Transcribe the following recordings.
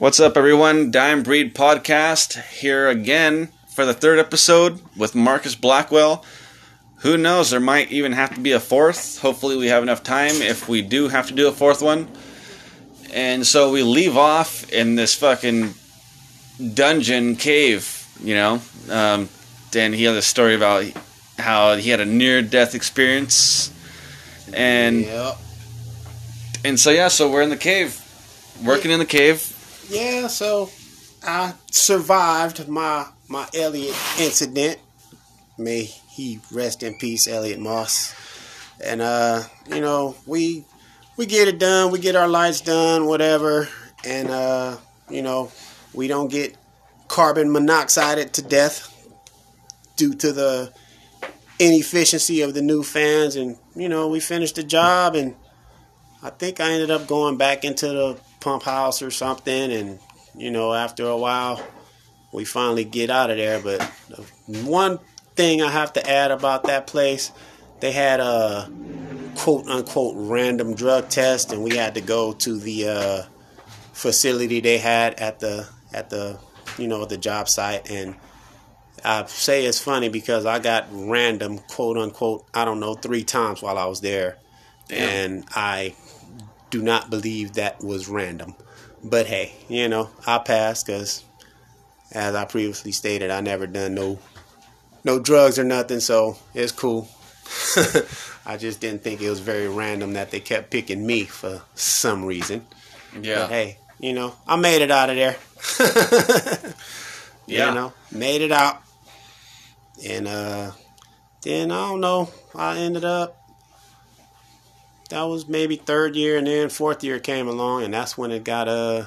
What's up, everyone? Dime Breed Podcast here again for the third episode with Marcus Blackwell. Who knows? There might even have to be a fourth. Hopefully, we have enough time if we do have to do a fourth one. And so we leave off in this fucking dungeon cave, you know. Um, then he has a story about how he had a near death experience. And Yep. and so yeah, so we're in the cave. Working in the cave. Yeah, so I survived my my Elliot incident. May he rest in peace, Elliot Moss. And uh, you know, we we get it done, we get our lights done, whatever, and uh, you know, we don't get carbon monoxided to death due to the inefficiency of the new fans and you know, we finished the job and I think I ended up going back into the pump house or something and you know after a while we finally get out of there. But one thing I have to add about that place they had a quote unquote random drug test and we had to go to the uh, facility they had at the at the you know the job site. And I say it's funny because I got random quote unquote I don't know three times while I was there. And I do not believe that was random. But hey, you know, I passed because, as I previously stated, I never done no no drugs or nothing, so it's cool. I just didn't think it was very random that they kept picking me for some reason. Yeah. But hey, you know, I made it out of there. Yeah. You know, made it out. And uh then I don't know, I ended up that was maybe third year and then fourth year came along and that's when it got uh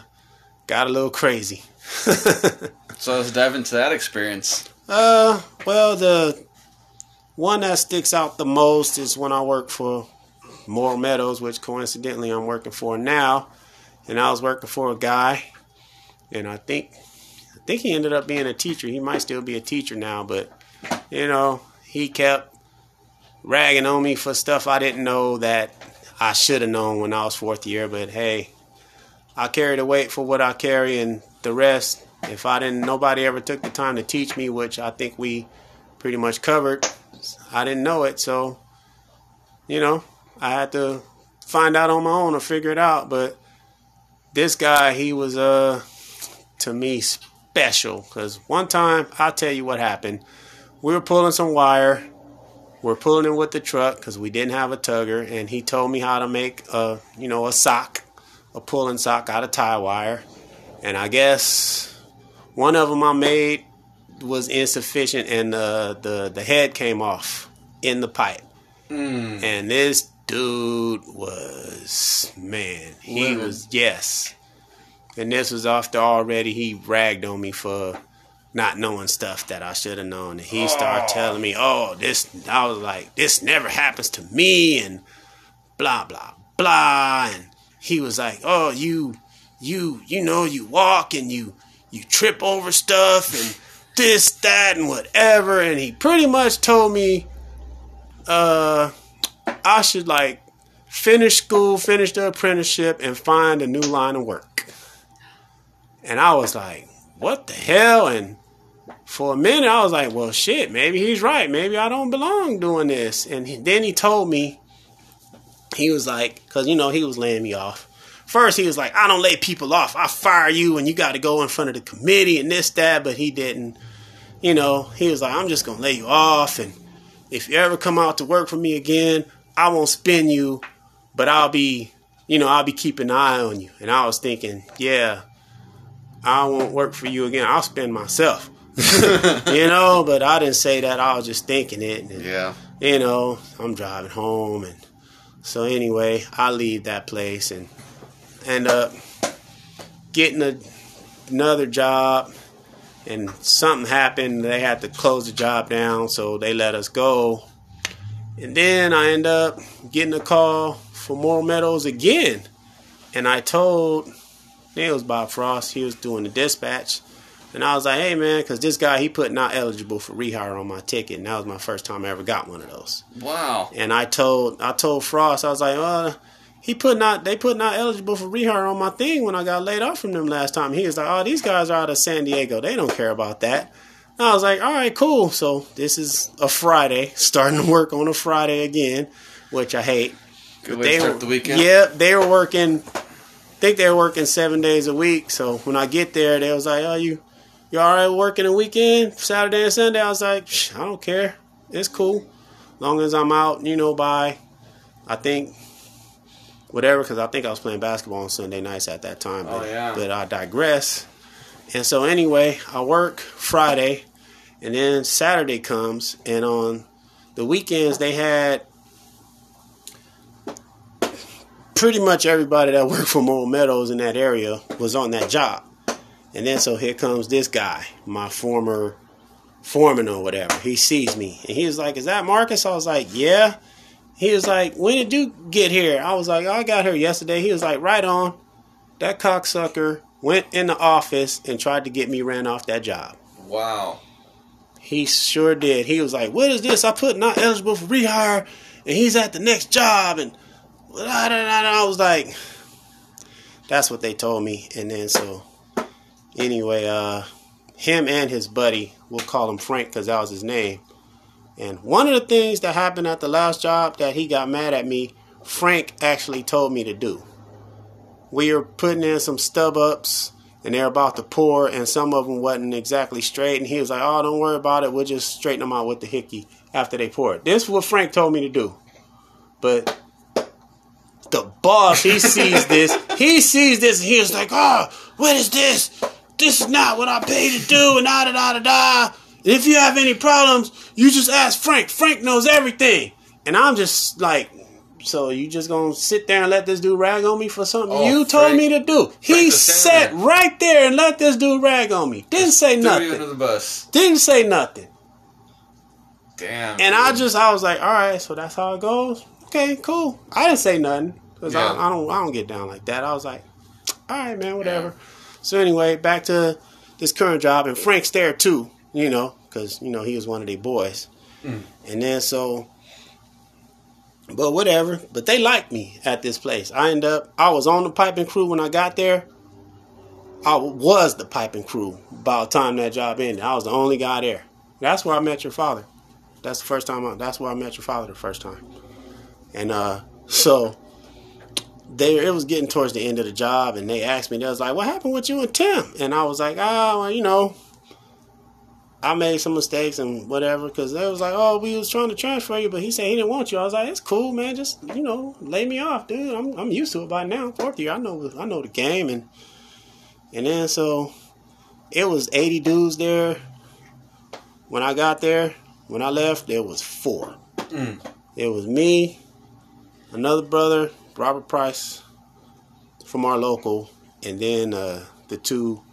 got a little crazy. So let's dive into that experience. Uh, well, the one that sticks out the most is when I worked for Morrow Meadows, which coincidentally I'm working for now. And I was working for a guy, and I think I think he ended up being a teacher. He might still be a teacher now, but you know, he kept ragging on me for stuff I didn't know that I should have known when I was fourth year. But hey, I carry the weight for what I carry, and the rest. If I didn't, nobody ever took the time to teach me, which I think we pretty much covered. I didn't know it, so you know, I had to find out on my own or figure it out. But this guy, he was uh to me special because one time I'll tell you what happened. We were pulling some wire. We're pulling it with the truck because we didn't have a tugger, and he told me how to make a you know a sock, a pulling sock out of tie wire, and I guess one of them I made was insufficient, and the the the head came off in the pipe. Hmm. And this dude was man, he Livid. was yes. And this was after already he ragged on me for not knowing stuff that I should have known. And he started telling me, "Oh, this." I was like, "This never happens to me," and blah blah blah. And he was like, "Oh, you, you, you know, you walk and you you trip over stuff and this, that, and whatever." And he pretty much told me, uh, I should like finish school, finish the apprenticeship, and find a new line of work. And I was like, what the hell? And for a minute, I was like, well, shit, maybe he's right. Maybe I don't belong doing this. And he, then he told me, he was like, because, you know, he was laying me off. First, he was like, I don't lay people off. I fire you and you got to go in front of the committee and this, that. But he didn't, you know, he was like, I'm just going to lay you off. And if you ever come out to work for me again, I won't spin you, but I'll be, you know, I'll be keeping an eye on you. And I was thinking, yeah, I won't work for you again. I'll spin myself. you know, but I didn't say that. I was just thinking it. And, Yeah. you know, I'm driving home, and so anyway, I leave that place and end up getting a, another job. And something happened. They had to close the job down, so they let us go. And then I end up getting a call for Morrow Meadows again. And I told, was Bob Frost, he was doing the dispatch. And I was like, hey man, because this guy, he put not eligible for rehire on my ticket. And that was my first time I ever got one of those. Wow. And I told I told Frost, I was like, well, he put not they put not eligible for rehire on my thing when I got laid off from them last time. He was like, oh, these guys are out of San Diego. They don't care about that. And I was like, all right, cool. So this is a Friday, starting to work on a Friday again, which I hate. Good way to start the weekend. Yeah, they were working. I think they were working seven days a week. So when I get there, they was like, "Oh, you, you all right working a weekend, Saturday and Sunday?" I was like, "I don't care. It's cool, long as I'm out, you know, by, I think, whatever." Because I think I was playing basketball on Sunday nights at that time. Oh, But, yeah. but I digress. And so anyway, I work Friday, and then Saturday comes, and on the weekends they had pretty much everybody that worked for Morrow Meadows in that area was on that job. And then so here comes this guy, my former foreman or whatever. He sees me and he was like, Is that Marcus? I was like, Yeah. He was like, When did you get here? I was like, oh, I got here yesterday. He was like, Right on. That cocksucker went in the office and tried to get me ran off that job. Wow. He sure did. He was like, "What is this? I put not eligible for rehire, and he's at the next job." And. I was like, "That's what they told me." And then so, anyway, uh, him and his buddy, we'll call him Frank because that was his name. And one of the things that happened at the last job that he got mad at me, Frank actually told me to do. We were putting in some stub ups and they're about to pour, and some of them wasn't exactly straight. And he was like, "Oh, don't worry about it. We'll just straighten them out with the hickey after they pour it." This is what Frank told me to do, but the boss he sees this, he sees this, and he was like, "Oh, what is this? This is not what I paid to do." And da da da da if you have any problems, you just ask Frank. Frank knows everything. And I'm just like, so you just gonna sit there and let this dude rag on me for something Oh, you told me to do? He sat right there and let this dude rag on me. Didn't say Threw you under nothing. the bus. Didn't say nothing. Damn. And I just, I was like, all right, so that's how it goes. Okay, cool. I didn't say nothing because Yeah. I, I don't, I don't get down like that. I was like, all right, man, whatever. So anyway, back to this current job, and Frank's there too, you know, because you know he was one of their boys. And then so, but whatever. But they liked me at this place. I end up, I was on the piping crew when I got there. I was the piping crew by the time that job ended. I was the only guy there. That's where I met your father. That's the first time. I, that's where I met your father the first time. And uh, so they it was getting towards the end of the job, and they asked me. They was like, "What happened with you and Tim?" And I was like, "Ah, well, you know." I made some mistakes and whatever because they was like, "Oh, we was trying to transfer you, but he said he didn't want you." I was like, "It's cool, man. Just you know, lay me off, dude. I'm I'm used to it by now. Fourth year, I know I know the game." And and then so it was 80 dudes there. When I got there, when I left, there was four. Mm. It was me, another brother, Robert Price, from our local, and then uh, the two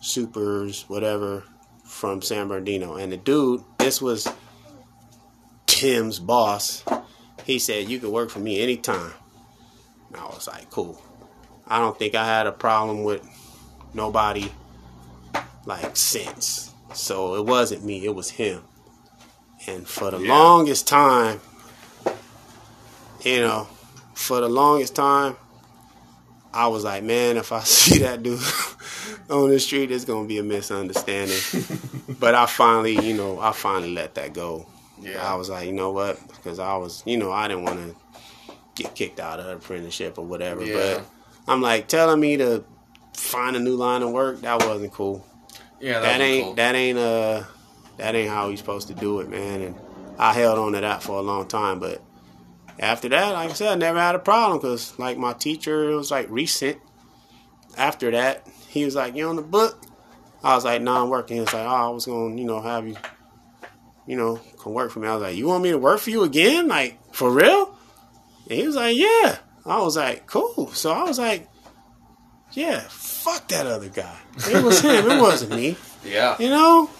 supers, whatever, from San Bernardino. And the dude, this was Tim's boss. He said, You can work for me anytime. And I was like, Cool. I don't think I had a problem with nobody like since. So it wasn't me, it was him. And for the Yeah. longest time, you know, for the longest time, I was like, man, if I see that dude on the street, it's gonna be a misunderstanding. but I finally, you know, I finally let that go. Yeah. I was like, you know what? Because I was, you know, I didn't want to get kicked out of apprenticeship or whatever. Yeah. But I'm like, telling me to find a new line of work, that wasn't cool yeah, that that, ain't cool. that ain't uh that ain't how we supposed to do it, man. And I held on to that for a long time, but after that, like I said, I never had a problem because like my teacher, was like recent. After that, he was like, "You on the book?" I was like, "No, I'm working." He was like, "Oh, I was gonna, you know, have you, you know, come work for me." I was like, "You want me to work for you again? Like for real?" And he was like, "Yeah." I was like, "Cool." So I was like, "Yeah, fuck that other guy. It was him. It wasn't me." yeah. you know?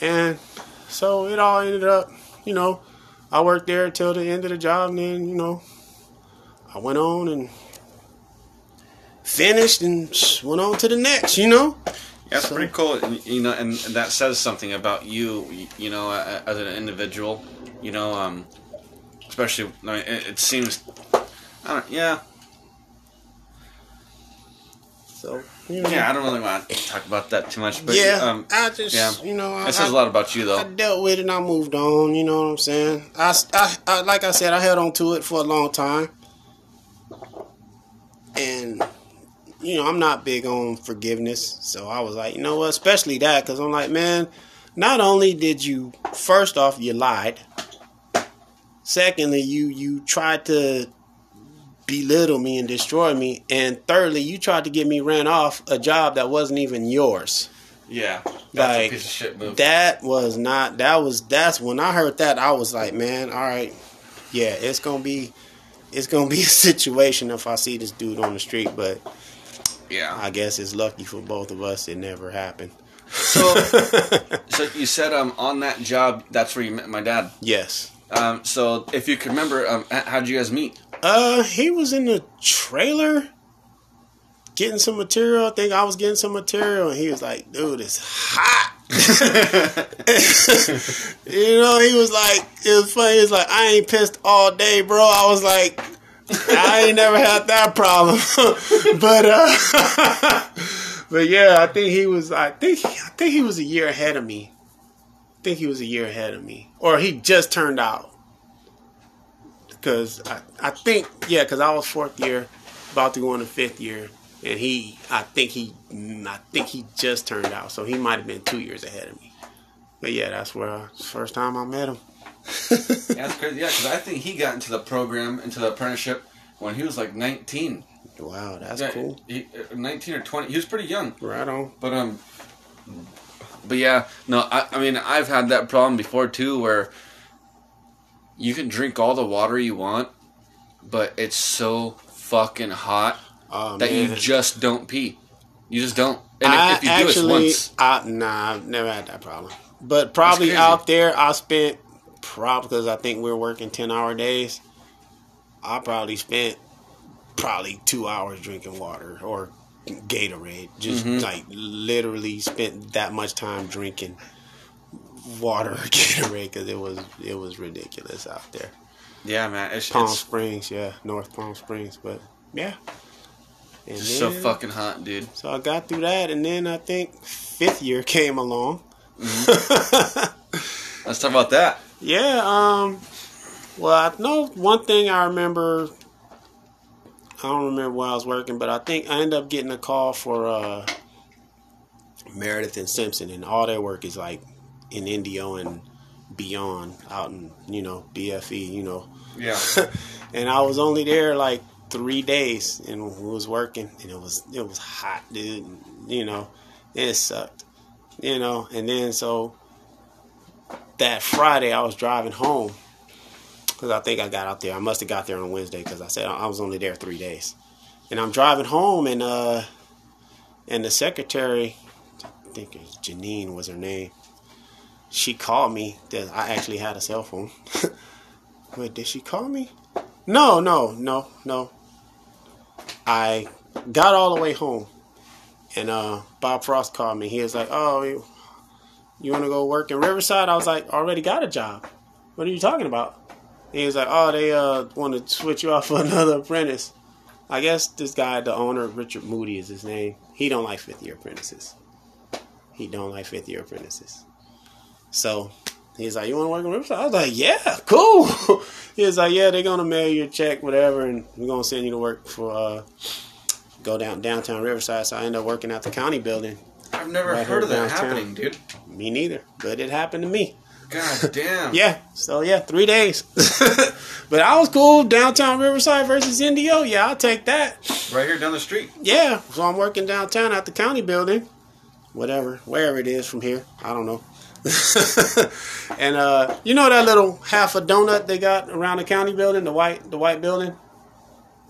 And so it all ended up, you know, I worked there until the end of the job, and then, you know, I went on and finished and went on to the next, you know? That's So- pretty cool, you know, and that says something about you, you know, as an individual. You know, um, especially I mean, it, it seems I don't, yeah, So you know, yeah. I don't really want to talk about that too much, but yeah, um, I just yeah. you know I, that says I- a lot about you, though. I dealt with it and I moved on. You know what I'm saying? I, I, I like I said, I held on to it for a long time, and you know I'm not big on forgiveness. So I was like, you know what? Especially that because I'm like, man, not only did you first off you lied, secondly you you tried to belittle me and destroy me, and thirdly you tried to get me ran off a job that wasn't even yours. Yeah, that's Like, a piece of shit move. That was not. That was. That's when I heard that. I was like, man, all right, yeah, it's gonna be, it's gonna be a situation if I see this dude on the street. But yeah. I guess it's lucky for both of us. It never happened. So, so you said um on that job, that's where you met my dad. yes. Um, so if you can remember, um, how'd you guys meet? Uh, he was in the trailer getting some material. I think I was getting some material, and he was like, "Dude, it's hot." you know, he was like, it was funny. He was like, "I ain't pissed all day, bro." I was like, "I ain't never had that problem," but uh, but yeah, I think he was. I think I think he was a year ahead of me. I think he was a year ahead of me, or he just turned out because I, I think yeah, because I was fourth year, about to go into fifth year, and he I think he mm, I think he just turned out, so he might have been two years ahead of me. But yeah, that's where I, first time I met him. Yeah, that's crazy. Yeah, because I think he got into the program, into the apprenticeship when he was like 19. Wow, that's Yeah, cool. He, uh, 19 or 20. He was pretty young. Right on. But um, but yeah, no, I, I mean I've had that problem before too, where you can drink all the water you want, but it's so fucking hot Oh that man. you just don't pee. You just don't. And I if you actually, do it once, I, nah, I've never had that problem. But probably out there, I spent probably because I think we're working ten hour days. I probably spent probably two hours drinking water or Gatorade. Just Mhm. like literally spent that much time drinking water or Gatorade because it was it was ridiculous out there. yeah, man, it's, Palm it's Springs, yeah, North Palm Springs, but yeah. And just so fucking hot, dude. so I got through that, and then I think fifth year came along. Let's talk about that. yeah. Um. Well, I know one thing I remember. I don't remember where I was working, but I think I ended up getting a call for uh, Meredith and Simpson, and all their work is like in Indio and beyond, out in you know BFE, you know. Yeah, and I was only there like three days and was working and it was it was hot, dude. You know, it sucked. You know, and then so that Friday I was driving home because I think I got out there. I must have got there on Wednesday because I said I was only there three days, and I'm driving home and uh and the secretary, I think Janine was her name. She called me. That I actually had a cell phone. Wait, did she call me? No, no, no, no. I got all the way home, and uh, Bob Frost called me. He was like, "Oh, you, you want to go work in Riverside?" I was like, "Already got a job. What are you talking about?" And he was like, "Oh, they uh want to switch you off for another apprentice." I guess this guy, the owner, Richard Moody is his name. He don't like fifth year apprentices. He don't like fifth year apprentices. So he's like, "You want to work in Riverside?" I was like, "Yeah, cool." he was like, "Yeah, they're gonna mail you a check, whatever, and we're gonna send you to work for uh, go down downtown Riverside." So I ended up working at the county building. I've never Right heard of that downtown. happening, dude. Me neither, but it happened to me. God damn. Yeah, so yeah, three days. but I was cool. Downtown Riverside versus Indio. Yeah, I'll take that. Right here down the street. Yeah, so I'm working downtown at the county building, whatever, wherever it is from here. I don't know. and uh, you know that little half a donut they got around the county building, the white, the white building,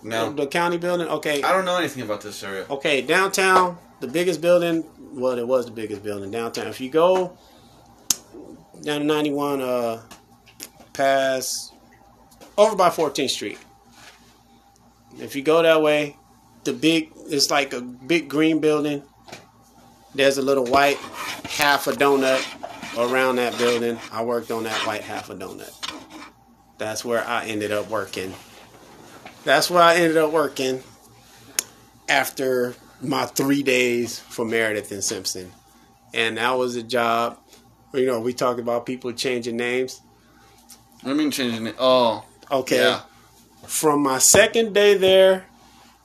No, the county building. Okay, I don't know anything about this area. okay, downtown, the biggest building. Well, it was the biggest building downtown. If you go down to 91, uh, past over by 14th Street. If you go that way, the big it's like a big green building. There's a little white half a donut around that building. I worked on that white half a donut. That's where I ended up working that's where I ended up working after my three days for Meredith and Simpson, and that was a job. You know, we talked about people changing names. I mean changing it? Oh, Okay, yeah. from my second day there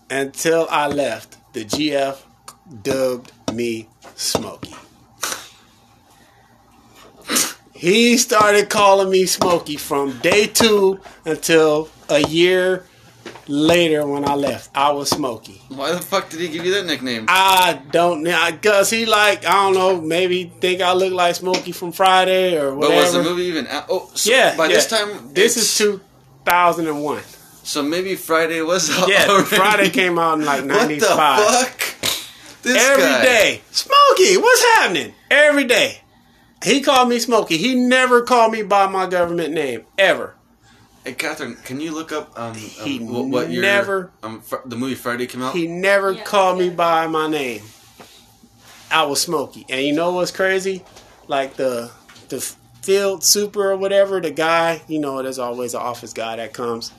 until I left, the GF dubbed me Smokey. He started calling me Smokey from day two until a year later when I left. I was Smokey. Why the fuck did he give you that nickname? I don't know, cause he like I don't know, maybe think I look like Smokey from Friday or whatever. but was the movie even out? Oh, so yeah, By yeah. this time, this is two thousand and one. So maybe Friday was out. Yeah, already. Friday came out in like ninety five. What the '95. fuck? This Every day, Smokey, what's happening? Every day, he called me Smokey. He never called me by my government name ever. Hey, Catherine, can you look up um, um He what, what year never- um fr- the movie Friday came out? He never Yeah. called me by my name. I was Smokey, and you know what's crazy? Like the the field super or whatever, the guy, you know, there's always an office guy that comes.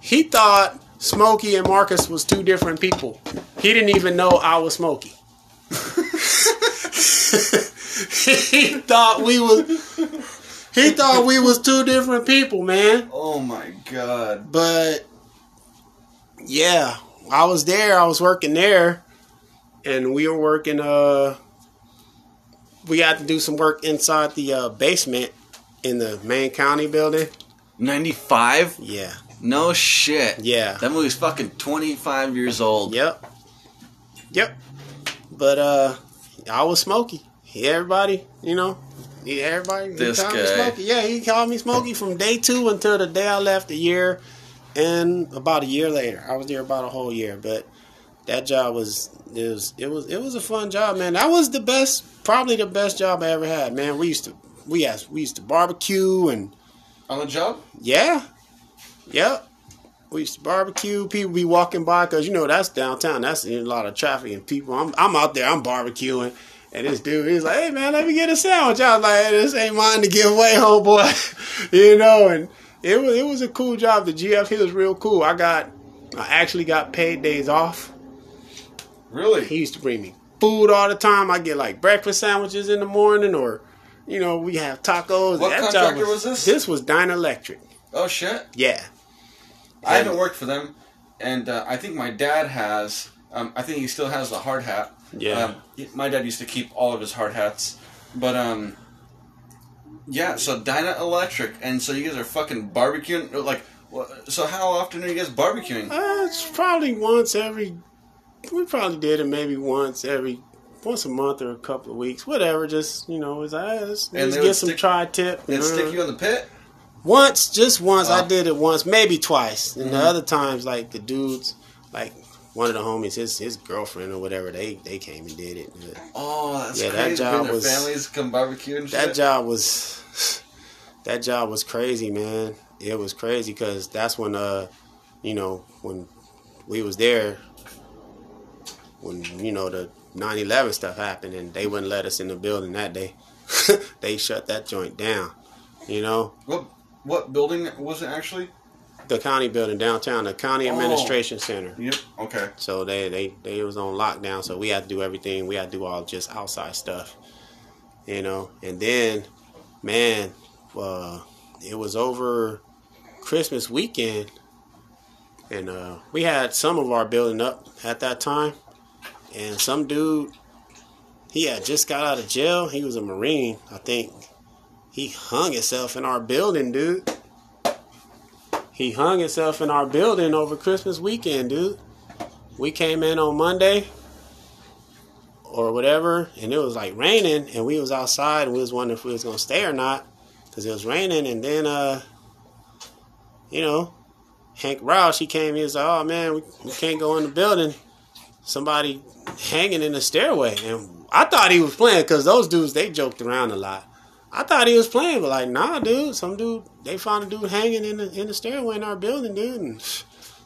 He thought Smokey and Marcus was two different people. He didn't even know I was Smokey. he thought we was he thought we was two different people, man. oh my god. But yeah, I was there. I was working there, and we were working. Uh, we had to do some work inside the uh, basement in the main county building. 95? Yeah, No shit. yeah, That movie's fucking 25 years old. yep, yep. But uh, I was Smokey. Everybody, you know, he- everybody. he This called me guy. Smokey. Yeah, he called me Smokey from day two until the day I left. A year, and about a year later, I was there about a whole year. But that job was it was it was it was a fun job, man. That was the best, probably the best job I ever had, man. We used to we had we used to barbecue and On the job? yeah, yep. We used to barbecue. People be walking by because you know that's downtown. That's a lot of traffic and people. I'm I'm out there. I'm barbecuing, and this dude he's like, "Hey man, let me get a sandwich." I was like, hey, "This ain't mine to give away, homeboy," you know. And it was it was a cool job. The GF he was real cool. I got I actually got paid days off. Really? He used to bring me food all the time. I get like breakfast sandwiches in the morning, or you know we have tacos. What That contractor was this? This was Dynalectric. Oh shit. Yeah. I haven't worked for them, and uh, I think my dad has. Um, I think he still has the hard hat. Yeah. He- my dad used to keep all of his hard hats, but um. Yeah, so Dynalectric, and so you guys are fucking barbecuing. Like, so how often are you guys barbecuing? Uh, it's probably once every. We probably did it maybe once every once a month or a couple of weeks, whatever. Just you know, it's uh, let's, And let's get some stick- tri tip. They stick you in the pit. Once, just once. I Oh. did it once, maybe twice. And the Mhm. other times, like the dudes, like one of the homies, his his girlfriend or whatever, they they came and did it. Oh, that's Yeah, that job was- families come barbecue and shit. that job was that job was crazy, man. It was crazy because that's when uh, you know, when we was there, when you know the 9/11 stuff happened, and they wouldn't let us in the building that day. they shut that joint down. You know, What what building was it actually? The county building downtown, the county Oh. administration center. Yep. Okay. So they they they was on lockdown. So we had to do everything. We had to do all just outside stuff, you know. And then, man, uh, it was over Christmas weekend, and uh, we had some of our building up at that time. And some dude, he had just got out of jail. He was a marine, I think. He hung himself in our building, dude. He hung himself in our building over Christmas weekend, dude we came in on Monday or whatever, and it was like raining, and we was outside, and we was wondering if we was gonna stay or not, because it was raining, and then uh, you know, Hank Roush, he came, he was like, oh man, we, we can't go in the building, somebody hanging in the stairway, and I thought he was playing, because those dudes they joked around a lot. I thought he was playing, but like, nah, dude, some dude, they found a dude hanging in the in the stairway in our building, dude, and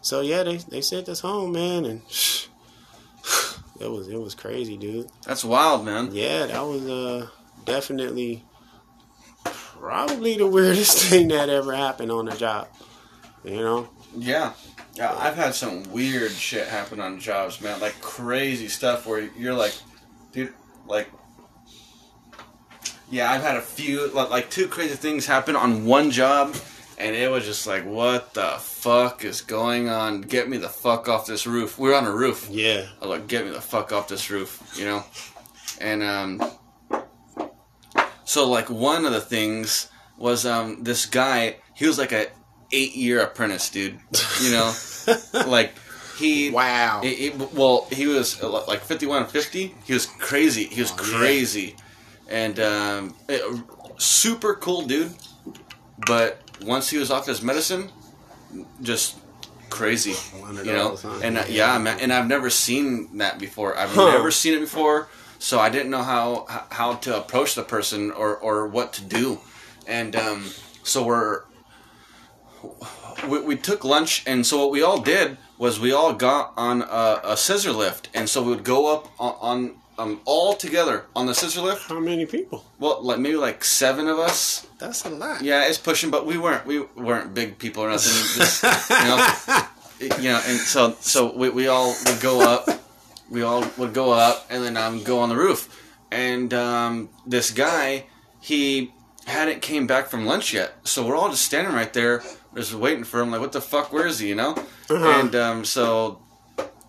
so yeah, they they sent us home, man, and it was it was crazy, dude. That's wild, man. Yeah, that was uh definitely probably the weirdest thing that ever happened on the job. You know, Yeah. Yeah, I've had some weird shit happen on jobs, man. Like crazy stuff where you're like, dude, like, yeah, I've had a few, like, like two crazy things happen on one job, and it was just like, what the fuck is going on? Get me the fuck off this roof. We are on a roof. Yeah. I was like, get me the fuck off this roof, you know? And, um, so like one of the things was, um, this guy, he was like a eight year apprentice, dude, you know? like, he, Wow. he, he- well, he was uh, like 51 and 50. He was crazy. He was Oh, yeah. Crazy. And, um, eh, super cool dude. But once he was off his medicine, just crazy. You know? And uh, yeah, man, and I've never seen that before. I've Huh. never seen it before. So I didn't know how how to approach the person or, or what to do. And um, so we're we, we took lunch, and so what we all did was we all got on a, a scissor lift, and so we would go up on, on um, all together on the scissor lift. How many people? Well, like maybe like seven of us. That's a lot. Yeah, it's pushing, but we weren't we weren't big people or nothing. Just, you know, you know, and so so we, we all would go up, we all would go up, and then um go on the roof, and um this guy he hadn't came back from lunch yet, so we're all just standing right there, just waiting for him. Like, what the fuck? Where is he? You know? Uh-huh. And um so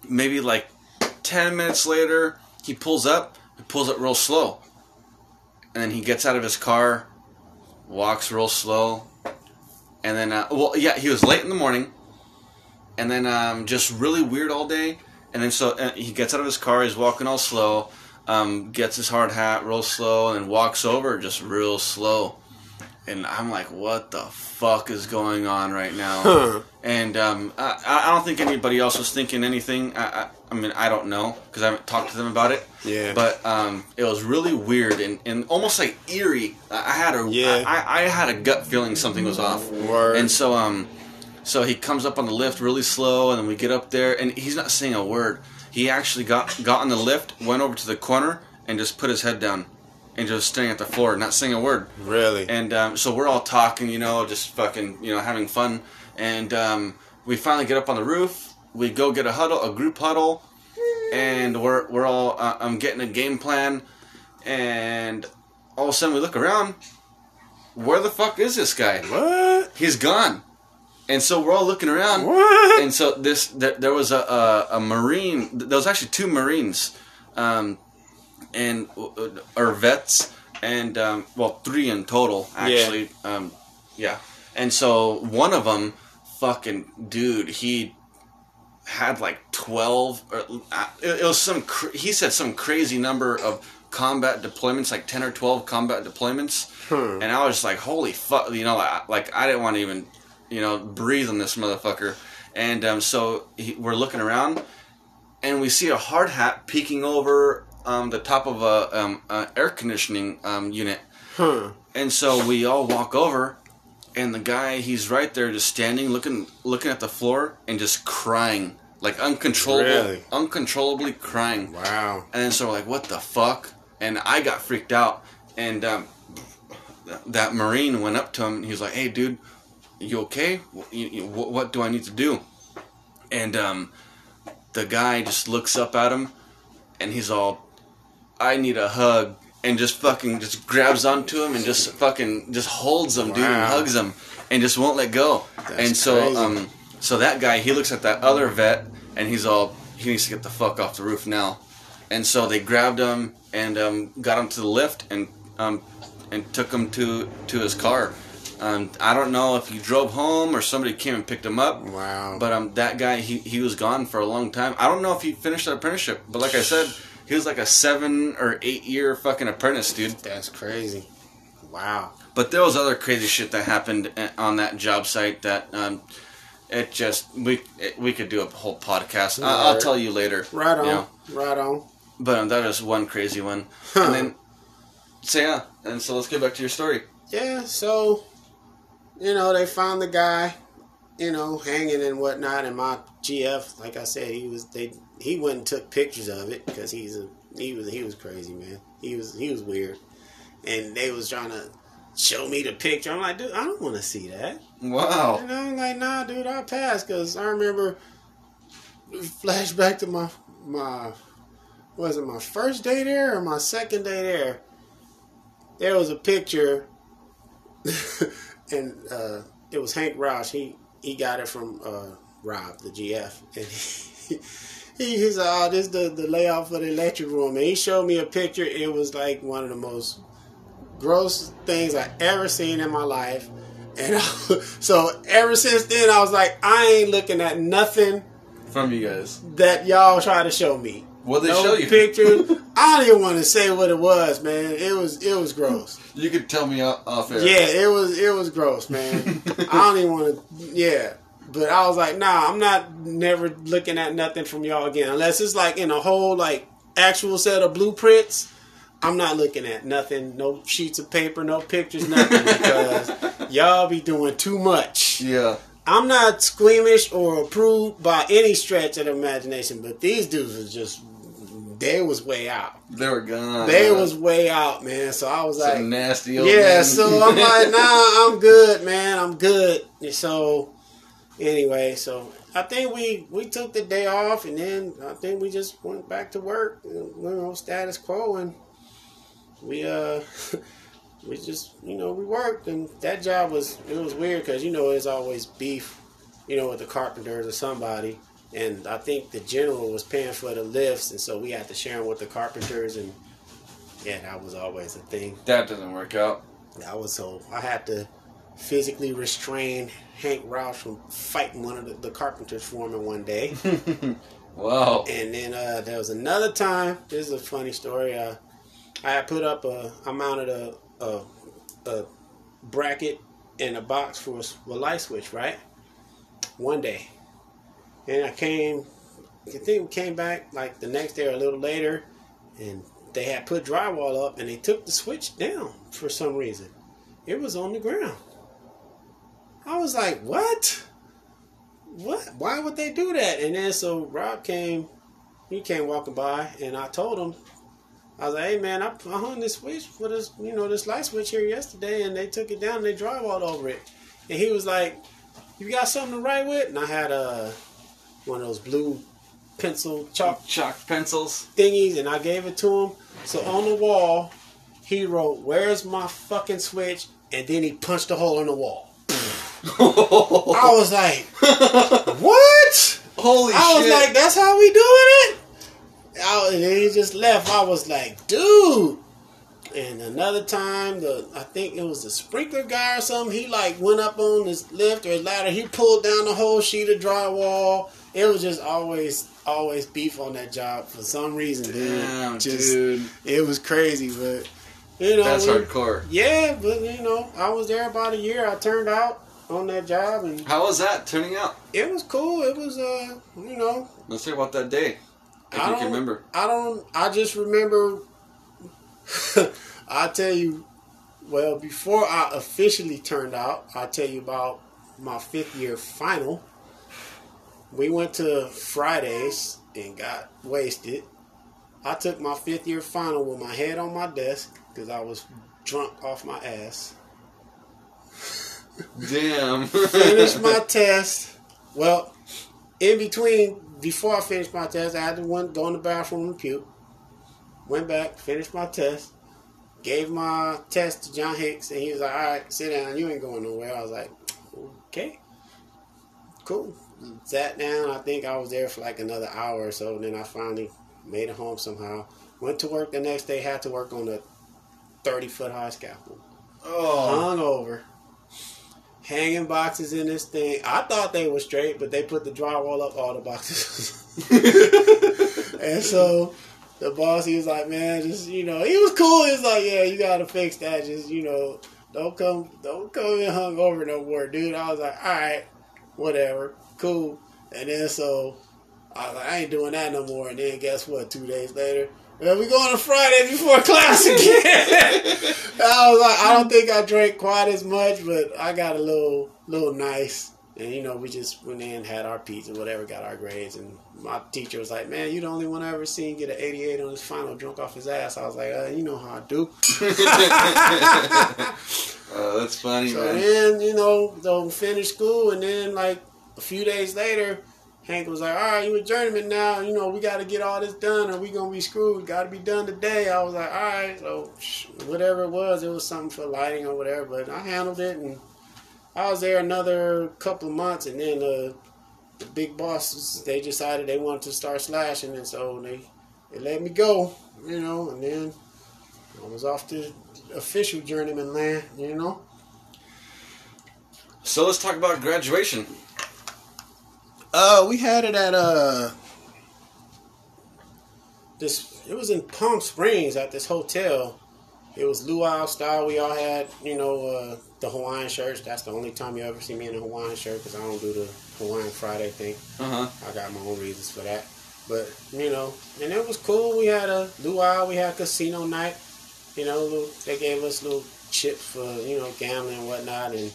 maybe like ten minutes later, he pulls up. He pulls up real slow, and then he gets out of his car, walks real slow, and then uh, well, yeah, he was late in the morning, and then um, just really weird all day, and then so uh, he gets out of his car, he's walking all slow, um, gets his hard hat real slow, and then walks over just real slow, and I'm like, what the fuck is going on right now? And um, I, I don't think anybody else was thinking anything. I, I, I mean, I don't know because I haven't talked to them about it. Yeah. But um, it was really weird and, and almost like eerie. I had a Yeah. I, I had a gut feeling something was off. Word. And so um, so he comes up on the lift really slow, and then we get up there, and he's not saying a word. He actually got got on the lift, went over to the corner, and just put his head down, and just staring at the floor, not saying a word. Really? And um, so we're all talking, you know, just fucking, you know, having fun. And um, we finally get up on the roof. We go get a huddle, a group huddle, and we're we're all uh, I'm getting a game plan. And all of a sudden we look around. Where the fuck is this guy? what? He's gone. And so we're all looking around. What? And so this there, there was a, a a marine. There was actually two marines, um, and uh, or vets, and um, well, three in total actually. Um, yeah. And so one of them, fucking dude, he had like twelve. Or, uh, it, it was some. He said some crazy number of combat deployments, like ten or twelve combat deployments. Hmm. And I was just like, holy fuck, you know, like, like I didn't want to even, you know, breathe on this motherfucker. And um, so he, we're looking around, and we see a hard hat peeking over um, the top of a, um, a air conditioning um, unit. Huh. And so we all walk over, and the guy he's right there, just standing, looking looking at the floor, and just crying, like uncontrollable, Really? uncontrollably crying. Wow. And then so we're like, what the fuck? And I got freaked out. And um, that Marine went up to him and he was like, hey, dude, you okay? Wh- you- you- What do I need to do? And um, the guy just looks up at him and he's all, I need a hug. And just fucking just grabs onto him and just fucking just holds him, dude, and hugs him and just won't let go. That's and so, crazy. um, so that guy, he looks at that other vet and he's all, he needs to get the fuck off the roof now. And so they grabbed him and um, got him to the lift and um, and took him to to his car. Um, I don't know if he drove home or somebody came and picked him up. Wow. But um, that guy he, he was gone for a long time. I don't know if he finished that apprenticeship. But like I said, he was like a seven or eight year fucking apprentice, dude. That's crazy. Wow. But there was other crazy shit that happened uh, on that job site that um, it just we it, we could do a whole podcast. I, I'll tell you later. Right on. you know. Right on. But um, that was one crazy one. Huh. And then, so yeah, and so let's get back to your story. Yeah, so you know, they found the guy, you know, hanging and whatnot, and my GF, like I said, he was they he went and took pictures of it because he's a he was he was crazy, man. He was he was weird, and they was trying to show me the picture. I'm like, dude, I don't want to see that. Wow. And I'm like, nah, dude, I'll pass because I remember flashback to my my was it my first day there or my second day there? There was a picture, and uh, it was Hank Roush. He he got it from uh, Rob, the GF, and he. He, he said, "Oh, this is the the layout for the electric room," and he showed me a picture. It was like one of the most gross things I ever seen in my life. And I, so ever since then, I was like, I ain't looking at nothing From you guys. that y'all try to show me. What they no show you? pictures. I don't even want to say what it was, man. It was it was gross. You could tell me off, off air. Yeah, it was it was gross, man. I don't even want to. Yeah, but I was like, nah, I'm not never looking at nothing from y'all again unless it's like in a whole like actual set of blueprints. I'm not looking at nothing, no sheets of paper, no pictures, nothing because y'all be doing too much. Yeah. I'm not squeamish or approved by any stretch of the imagination, but these dudes was just they was way out. They were gone. They was way out, man. So I was like, Some nasty old yeah. men. So I'm like, nah, I'm good, man. I'm good. And so anyway, so I think we we took the day off, and then I think we just went back to work, you know, status quo, and we uh. We just, you know, we worked, and that job was it was weird because you know there's always beef, you know, with the carpenters or somebody, and I think the general was paying for the lifts, and so we had to share them with the carpenters, and yeah, that was always a thing. That doesn't work out. That was so I had to physically restrain Hank Roush from fighting one of the, the carpenters foreman one day. Wow. and then uh, there was another time. This is a funny story. Uh, I had put up a, I mounted a, a, a bracket and a box for a, a light switch, right? One day, and I came. I think we came back like the next day or a little later, and they had put drywall up, and they took the switch down for some reason. It was on the ground. I was like, what? What? Why would they do that? And then so Rob came, he came walking by, and I told him, I was like, hey man, I, I hung this switch for this, you know, this light switch here yesterday, and they took it down and they drywalled over it. And he was like, you got something to write with? And I had uh, one of those blue pencil chalk Chalk pencils. thingies, and I gave it to him. So on the wall, he wrote, "Where's my fucking switch?" And then he punched a hole in the wall. I was like, "What?" Holy shit. I was like, "That's how we doing it?" I, and then he just left. I was like, "Dude." And another time, the I think it was the sprinkler guy or something. He like went up on his lift or his ladder. He pulled down the whole sheet of drywall. It was just always, always beef on that job for some reason, dude. Damn, just dude. it was crazy, but you know, That's we- hardcore. yeah, but you know, I was there about a year. I turned out on that job, and How was that turning out? it was cool. It was, uh, you know, Let's hear about that day. If I don't remember. I don't. I just remember. I tell you, well, before I officially turned out, I'll tell you about my fifth year final. We went to Fridays and got wasted. I took my fifth year final with my head on my desk because I was drunk off my ass. Damn. finished my test. Well, in between, before I finished my test, I had to one, go in the bathroom and puke. Went back, finished my test, gave my test to John Hicks, and he was like, "All right, sit down. You ain't going nowhere." I was like, "Okay, cool." Sat down. I think I was there for like another hour or so. And then I finally made it home somehow. Went to work the next day. Had to work on a thirty foot high scaffold oh. hung over, hanging boxes in this thing. I thought they were straight, but they put the drywall up all the boxes. and so the boss, he was like, "Man, just you know," he was cool. He was like, "Yeah, you gotta fix that. Just you know, don't come, don't come in hung over no more, dude." I was like, "All right, whatever, cool." And then so I was like, "I ain't doing that no more." And then guess what? Two days later. We going to Friday before class again. I was like, I don't think I drank quite as much, but I got a little, little nice. And you know, we just went in, had our pizza, whatever, got our grades, and my teacher was like, "Man, you're the only one I ever seen get an 88 on his final, drunk off his ass." I was like, uh, "You know how I do." Uh, that's funny, So man. then, you know, they'll finish school, and then like a few days later, Hank was like, "All right, you a journeyman now. You know, we got to get all this done, or we gonna be screwed. Got to be done today." I was like, "All right." So whatever it was, it was something for lighting or whatever. But I handled it, and I was there another couple of months, and then uh, the big bosses they decided they wanted to start slashing, and so they they let me go. You know, and then I was off to official journeyman land. You know. So let's talk about graduation. Uh, we had it at uh this. It was in Palm Springs at this hotel. It was luau style. We all had, you know, uh, the Hawaiian shirts. That's the only time you ever see me in a Hawaiian shirt because I don't do the Hawaiian Friday thing. Uh huh. I got my own reasons for that. But you know, and it was cool. We had a luau. We had casino night. You know, they gave us little chips for you know gambling and whatnot. And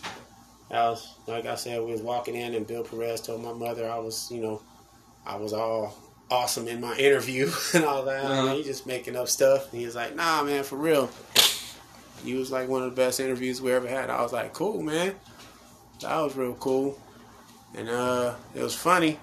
I was like I said, we was walking in, and Bill Perez told my mother I was, you know, I was all awesome in my interview and all that. Uh-huh. He just making up stuff. And he was like, Nah, man, for real. You was like one of the best interviews we ever had. I was like, Cool, man. That was real cool. And uh, it was funny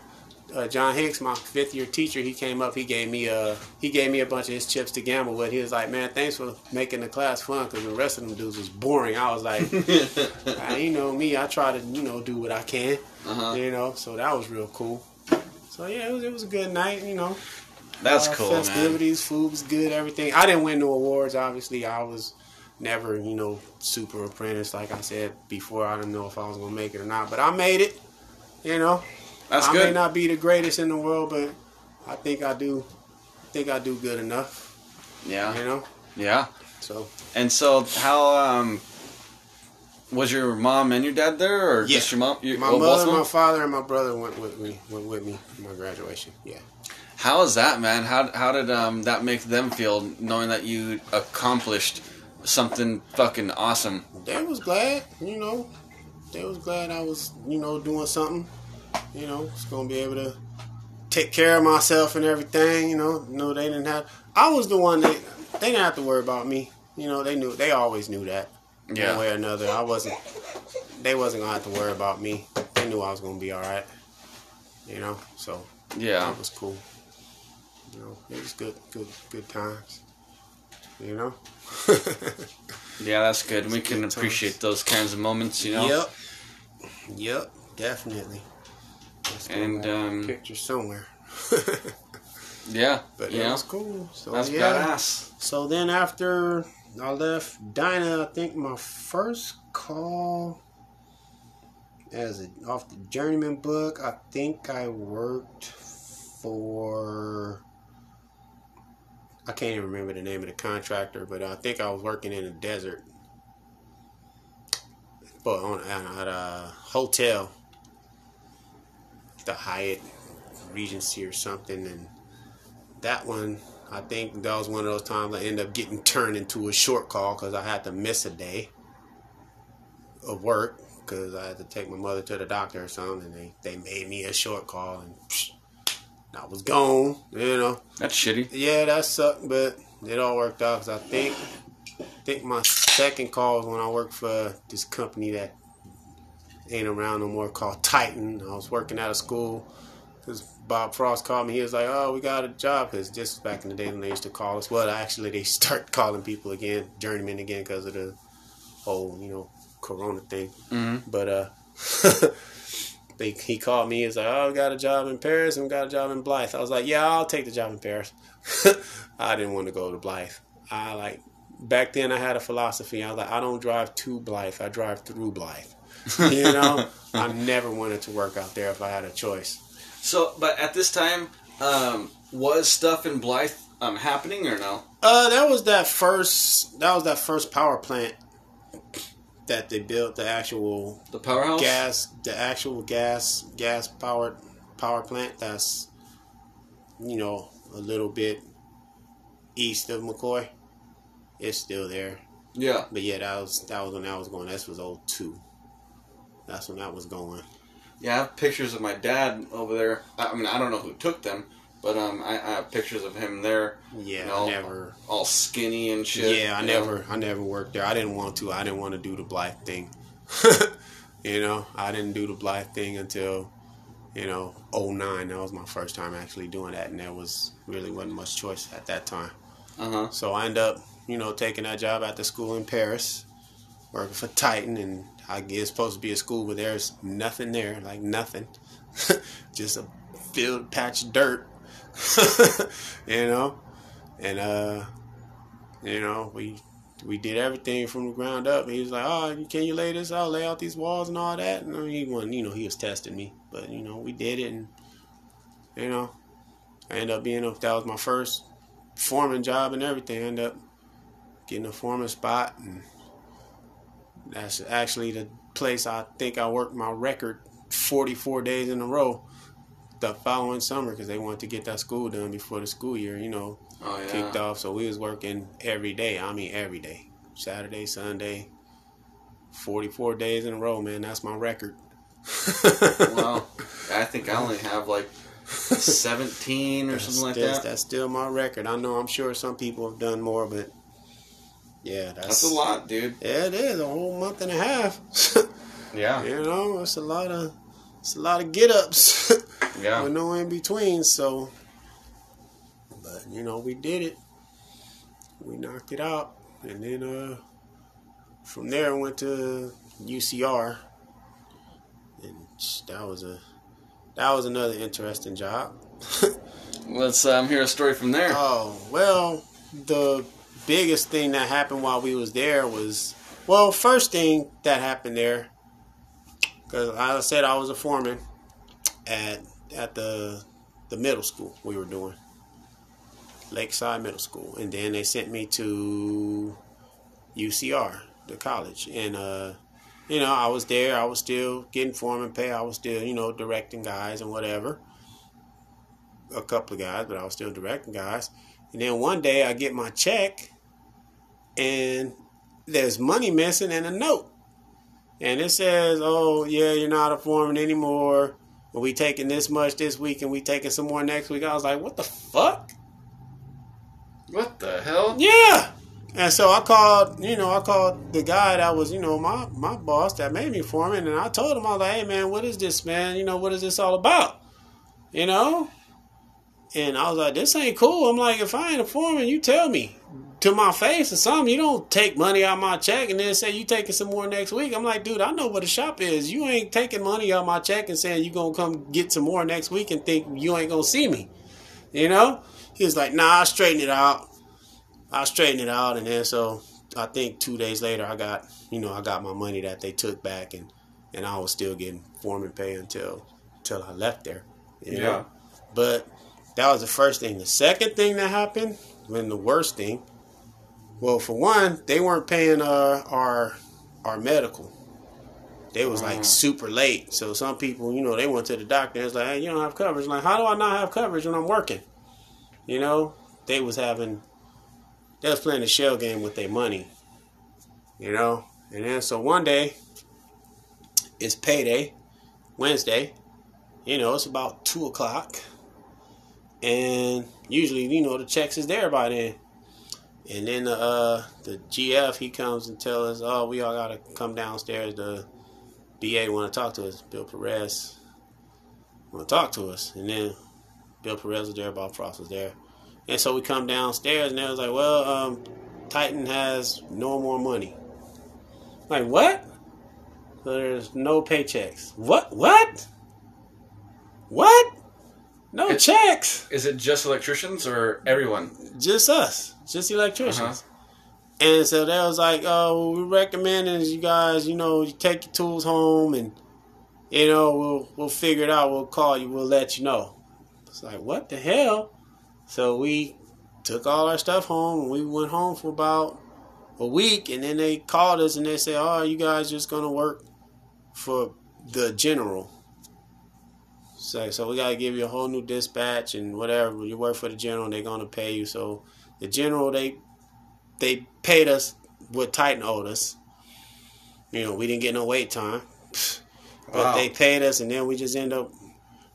uh, John Hicks, my fifth year teacher, he came up. He gave me uh he gave me a bunch of his chips to gamble with. He was like, "Man, thanks for making the class fun because the rest of them dudes was boring." I was like, I, "You know me, I try to you know do what I can, Uh-huh. you know." So that was real cool. So yeah, it was it was a good night, you know. That's Uh, cool, man. Festivities, food was good, everything. I didn't win no awards, obviously. I was never, you know, super apprentice. Like I said before, I didn't know if I was gonna make it or not, but I made it. You know, That's I may not be the greatest in the world, but I think I do. I think I do good enough. Yeah. You know. Yeah. So And so, how um, was your mom and your dad there, or Yeah. just your mom? Your, my mother, my father, and my brother went with me. Went with me for my graduation. Yeah. How is that, man? How how did um that make them feel, knowing that you accomplished something fucking awesome? They was glad. You know. They was glad I was, you know, doing something. You know, was gonna be able to take care of myself and everything. You know, no, they didn't have. I was the one that they didn't have to worry about me. You know, they knew. They always knew that. Yeah. one way or another. I wasn't. They wasn't gonna have to worry about me. They knew I was gonna be all right. You know, so Yeah. that was cool. You know, it was good, good, good times. You know. Yeah, that's good. We can appreciate times. those kinds of moments, you know. Yep. Yep. Definitely. And, um, picture somewhere. Yeah. but know, was cool. So that's yeah. badass. So then after I left Dyna, I think my first call as a, off the journeyman book, I think I worked for I can't even remember the name of the contractor, but I think I was working in the desert. But on at a hotel, the Hyatt Regency or something, and that one I think that was one of those times I ended up getting turned into a short call because I had to miss a day of work because I had to take my mother to the doctor or something, and they, they made me a short call, and psh, I was gone. You know, That's shitty. yeah, that sucked, but it all worked out because I think I think my second call was when I worked for this company that ain't around no more called Titan. I was working out of school. Because Bob Frost called me, he was like, "Oh, we got a job." Because just back in the day when they used to call us, well, actually they start calling people again, journeymen again, because of the whole, you know, Corona thing. hmm But uh, they, he called me. He's like, "Oh, we got a job in Paris and we got a job in Blythe." I was like, "Yeah, I'll take the job in Paris." I didn't want to go to Blythe. I like back then. I had a philosophy. I was like, "I don't drive to Blythe. I drive through Blythe." You know, I never wanted to work out there if I had a choice. So, but at this time, um, was stuff in Blythe um, happening or no? Uh, that was that first. That was that first power plant that they built. The actual The powerhouse. gas, the actual gas, gas powered power plant. That's you know a little bit east of McCoy. It's still there, Yeah. but yeah, that was that was when I was going. This was 02. That's when that was going. Yeah, I have pictures of my dad over there. I mean, I don't know who took them, But um, I, I have pictures of him there. Yeah, you know, I never. all skinny and shit. Yeah, I you know? never, I never worked there. I didn't want to. I didn't want to do the black thing. you know, I didn't do the black thing until, you know, 09. That was my first time actually doing that, and there was really wasn't much choice at that time. Uh huh. So I ended up, you know, taking that job at the school in Paris, working for Titan, and I guess supposed to be a school, but there's nothing there, like nothing, just a field patch of dirt, you know, and uh, you know, we we did everything from the ground up. He was like, "Oh, can you lay this out, lay out these walls and all that?" And he wasn't, you know, he was testing me, but you know, we did it, and you know, I ended up being, that was my first foreman job and everything. I ended up getting a foreman spot, and that's actually the place I think I worked my record 44 days in a row the following summer because they wanted to get that school done before the school year, you know, Oh yeah. kicked off. So we was working every day. I mean, every day, Saturday, Sunday, 44 days in a row, man. That's my record. Well, I think I only have like seventeen or something like that's, that. That's still my record. I know. I'm sure some people have done more, but yeah, that's, That's a lot, dude. Yeah, it is a whole month and a half. Yeah. you know, it's a lot of it's a lot of get ups Yeah. with no in between. So, but you know, we did it. We knocked it out, and then uh, from there I went to UCR, and that was a that was another interesting job. Let's um, hear a story from there. Oh well, the biggest thing that happened while we was there was well, first thing that happened there, because I said I was a foreman at at the the middle school we were doing, Lakeside Middle School, and then they sent me to UCR, the college, and uh, you know I was there. I was still getting foreman pay. I was still you know directing guys and whatever a couple of guys, but I was still directing guys. And then one day I get my check and there's money missing and a note. And it says, Oh, yeah, you're not a foreman anymore. We taking this much this week and we taking some more next week. I was like, What the fuck? What the hell? Yeah. And so I called, you know, I called the guy that was, you know, my my boss that made me foreman, and I told him, I was like, hey man, what is this, man? You know, what is this all about? You know? And I was like, this ain't cool. I'm like, if I ain't a foreman, you tell me to my face or something. You don't take money out my check and then say you taking some more next week. I'm like, dude, I know what a shop is. You ain't taking money out my check and saying you gonna come get some more next week and think you ain't gonna see me. You know? He was like, nah, I straighten it out. I straightened it out, and then so I think two days later, I got you know I got my money that they took back, and and I was still getting foreman pay until until I left there. You know? Yeah. But that was the first thing. The second thing that happened, and the worst thing, well, for one, they weren't paying uh, our our medical. They was like Mm. super late. So some people, you know, they went to the doctor. It's like, hey, you don't have coverage. Like, how do I not have coverage when I'm working? You know, they was having, they was playing a shell game with their money. You know, and then so one day, it's payday, Wednesday. You know, it's about two o'clock, and usually, you know, the checks is there by then. And then the uh, the GF he comes and tells us, "Oh, we all gotta come downstairs. The BA want to talk to us. Bill Perez want to talk to us." And then Bill Perez was there, Bob Frost was there, and so we come downstairs, and they was like, "Well, um, Titan has no more money." Like what? So there's no paychecks. What? What? What? No It's- checks. Is it just electricians or everyone? Just us. Just electricians. Uh-huh. And so they was like, oh, we recommend is you guys, you know, you take your tools home and, you know, we'll we'll figure it out. We'll call you. We'll let you know. It's like, what the hell? So we took all our stuff home and we went home for about a week. And then they called us and they said, oh, you guys just going to work for the general. So, so we got to give you a whole new dispatch and whatever. You work for the general, they're going to pay you. So the general, they they paid us what Titan owed us. You know, we didn't get no wait time, but Wow. they paid us, and then we just end up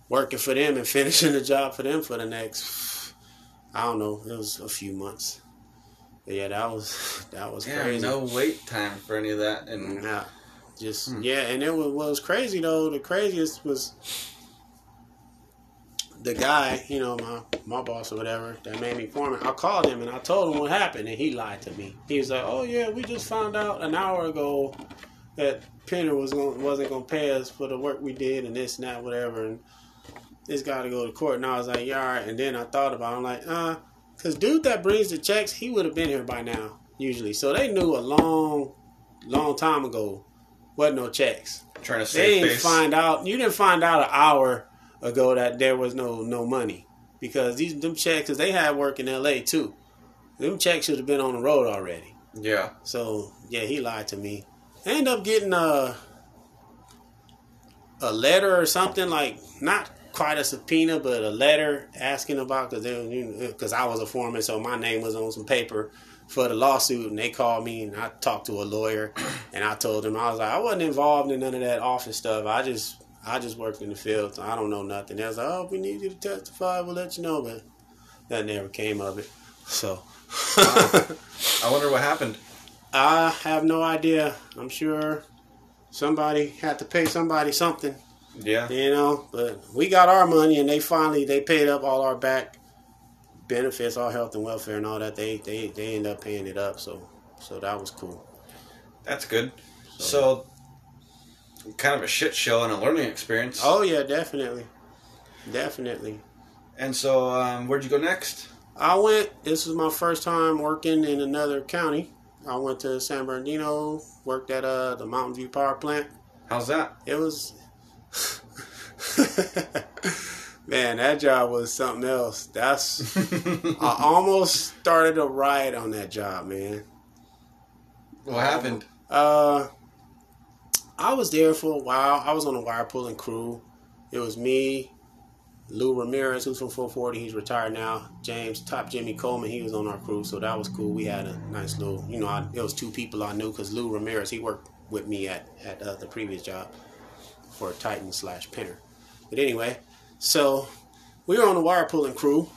working for them and finishing the job for them for the next, I don't know, it was a few months. But yeah, that was that was Yeah, crazy. no wait time for any of that, and Yeah, just Hmm. yeah, and it was what was crazy though. The craziest was the guy, you know, my my boss or whatever that made me foreman. I called him and I told him what happened, and he lied to me. He was like, "Oh yeah, we just found out an hour ago that Penner was going wasn't gonna pay us for the work we did and this and that whatever." And this got to go to court. And I was like, "Yeah, all right." And then I thought about, it. I'm like, uh, because dude that brings the checks, he would have been here by now usually. So they knew a long, long time ago wasn't no checks. trying to They save didn't face. find out. You didn't find out an hour ago that there was no no money because these them checks, because they had work in L.A. too. Them checks should have been on the road already. yeah, So yeah, he lied to me. I ended up getting a a letter or something like not quite a subpoena, but a letter asking about because because I was a foreman, so my name was on some paper for the lawsuit, and they called me and I talked to a lawyer, and I told them I was like I wasn't involved in none of that office stuff. I just I just worked in the field, so I don't know nothing. They was like, oh, we need you to testify. We'll let you know, but that never came of it. So. I wonder what happened. I have no idea. I'm sure somebody had to pay somebody something, Yeah, you know. But we got our money, and they finally they paid up all our back benefits, all health and welfare, and all that. They they they ended up paying it up. So so that was cool. that's good. So, kind of a shit show and a learning experience. Oh yeah, definitely, definitely. And so, um, where'd you go next? I went. This was my first time working in another county. I went to San Bernardino, worked at uh, the Mountain View Power Plant. How's that? It was Man, that job was something else. That's I almost started a riot on that job, man. what happened? Uh I was there for a while. I was on the wire pulling crew. It was me, Lou Ramirez, who's from 440. He's retired now. James, Top Jimmy Coleman, he was on our crew, so that was cool. We had a nice little, you know, I, it was two people I knew because Lou Ramirez, he worked with me at at uh, the previous job for Titan slash Pinner. But anyway, so we were on the wire pulling crew,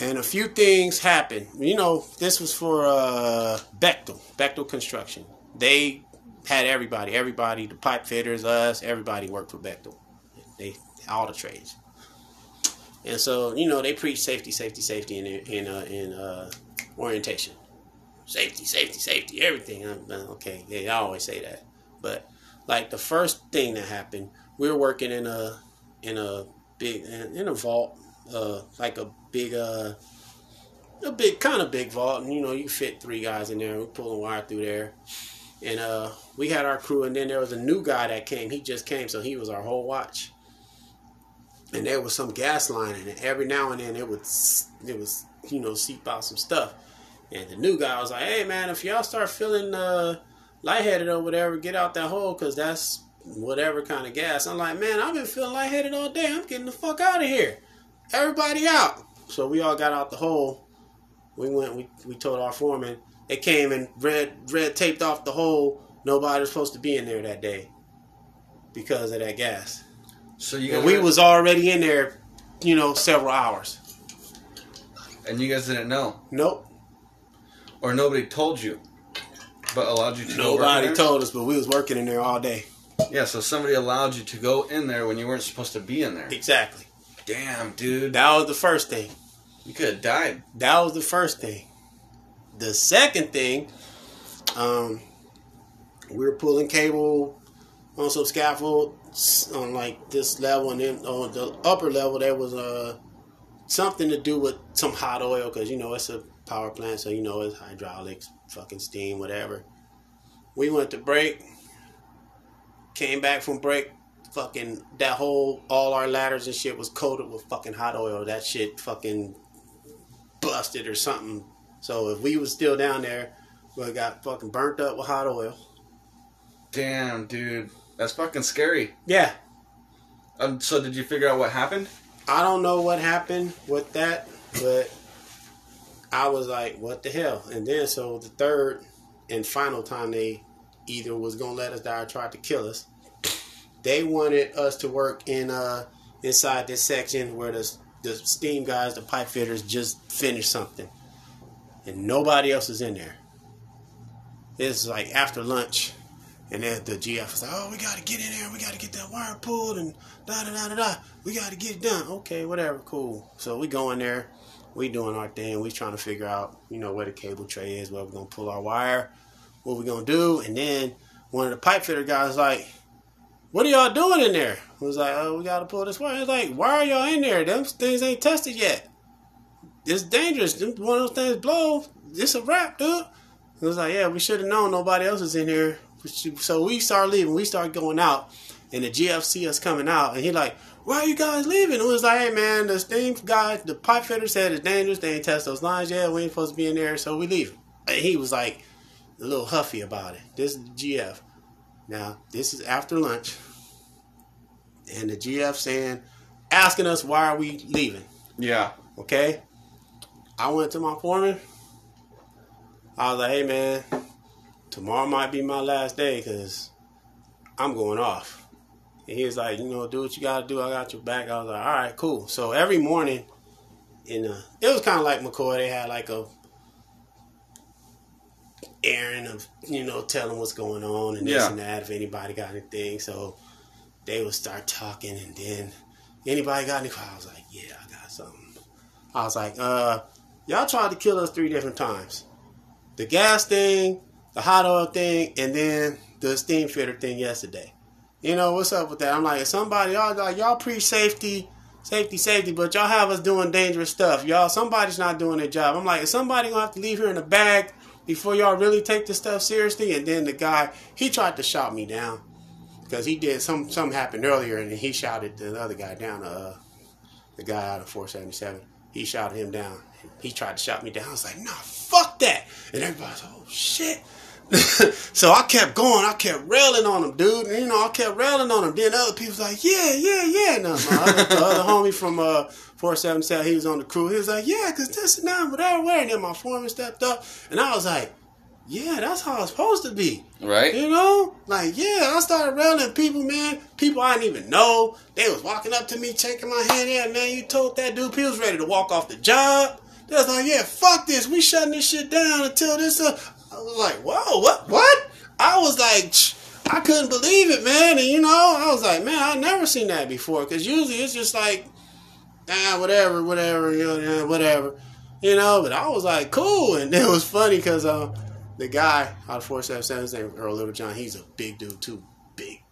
and a few things happened. You know, this was for uh, Bechtel, Bechtel Construction. They had everybody, everybody, the pipe fitters, us, everybody worked for Bechtel. They all the trades. And so, you know, they preach safety, safety, safety in in uh, in uh, orientation. Safety, safety, safety, everything. Okay, they always say that. But like the first thing that happened, we were working in a in a big in a vault, uh, like a big uh, a big kind of big vault, and you know you fit three guys in there. We're pulling wire through there, and uh, we had our crew, and then there was a new guy that came. He just came, so he was our whole watch. And there was some gas line, and every now and then it would it was you know seep out some stuff. And the new guy was like, "Hey man, if y'all start feeling uh, lightheaded or whatever, get out that hole, cause that's whatever kind of gas." I'm like, "Man, I've been feeling lightheaded all day. I'm getting the fuck out of here. Everybody out." So we all got out the hole. We went. We we told our foreman. They came and red red taped off the hole. Nobody was supposed to be in there that day because of that gas. So you guys we was already in there, you know, several hours. and you guys didn't know, Nope. or nobody told you, but allowed you to. Nobody told us, but we was working in there all day. Yeah, so somebody allowed you to go in there when you weren't supposed to be in there. Exactly. Damn, dude, That was the first thing. you could have died. That was the first thing. The second thing, um, we were pulling cable on some scaffold on like this level, and then on the upper level there was uh, something to do with some hot oil because you know it's a power plant, so you know it's hydraulics, fucking steam, whatever. We went to break, came back from break. Fucking that whole all our ladders and shit was coated with fucking hot oil. That shit fucking busted or something. So if we was still down there, we got fucking burnt up with hot oil. Damn, dude, that's fucking scary. Yeah, Um, so did you figure out what happened? I don't know what happened with that, but I was like, what the hell? And then so the third and final time they either was gonna let us die or tried to kill us. they wanted us to work in uh inside this section where the the steam guys, the pipe fitters, just finished something, and nobody else is in there. It's like after lunch, and then the GF was like, "Oh, we got to get in there. We got to get that wire pulled and da da da da da. We got to get it done." Okay, whatever, cool. So we go in there, we doing our thing. We trying to figure out, you know, where the cable tray is, where we're gonna pull our wire, what we gonna do, and then one of the pipe fitter guys like, "What are y'all doing in there?" I was like, "Oh, we got to pull this wire." He's like, "Why are y'all in there? Them things ain't tested yet. It's dangerous. One of those things blow. It's a wrap, dude." It was like, yeah, we should have known nobody else was in here. So we start leaving. We start going out, and the GF see us coming out, and he like, why are you guys leaving? It was like, hey man, the steam guy, the pipe fitter said it's dangerous. They ain't test those lines yet. We ain't supposed to be in there, so we leave. And he was like a little huffy about it. This is the GF. Now this is after lunch, and the GF saying, asking us why are we leaving. Yeah. Okay. I went to my foreman. I was like, hey man, tomorrow might be my last day because I'm going off. And he was like, you know, do what you got to do. I got your back. I was like, all right, cool. So every morning, in uh, it was kind of like McCoy. They had like a errand of you know telling what's going on and this Yeah. and that. If anybody got anything, so they would start talking, and then anybody got any? I was like, yeah, I got something. I was like, uh, y'all tried to kill us three different times. The gas thing, the hot oil thing, and then the steam fitter thing yesterday. You know, what's up with that? I'm like, somebody, y'all like y'all preach safety, safety, safety, but y'all have us doing dangerous stuff. Y'all, somebody's not doing their job. I'm like, is somebody gonna have to leave here in a bag before y'all really take this stuff seriously? And then the guy, he tried to shout me down. Because he did some something happened earlier and he shouted the other guy down, uh, the guy out of 477. He shouted him down. He tried to shout me down. I was like, nah, fuck that. And everybody's like, oh shit. so I kept going. I kept railing on him, dude. And, you know, I kept railing on him. Then other people's like, yeah, yeah, yeah. No, my other, the other homie from uh, 477, he was on the crew. He was like, yeah, because this and that, whatever, whatever. And then my foreman stepped up. And I was like, yeah, that's how it's supposed to be. Right? You know? Like, yeah, I started railing people, man. People I didn't even know. They was walking up to me, shaking my hand. Yeah, man, you told that dude he was ready to walk off the job. They was like, yeah, fuck this. We shutting this shit down until this. Uh, I was like, whoa, what? What? I was like, "Ch- I couldn't believe it, man. And you know, I was like, man, I never seen that before. Because usually it's just like, ah, whatever, whatever, you know, whatever. You know, but I was like, cool. And it was funny because uh, the guy out of 477, his name Earl Littlejohn, he's a big dude too. Big,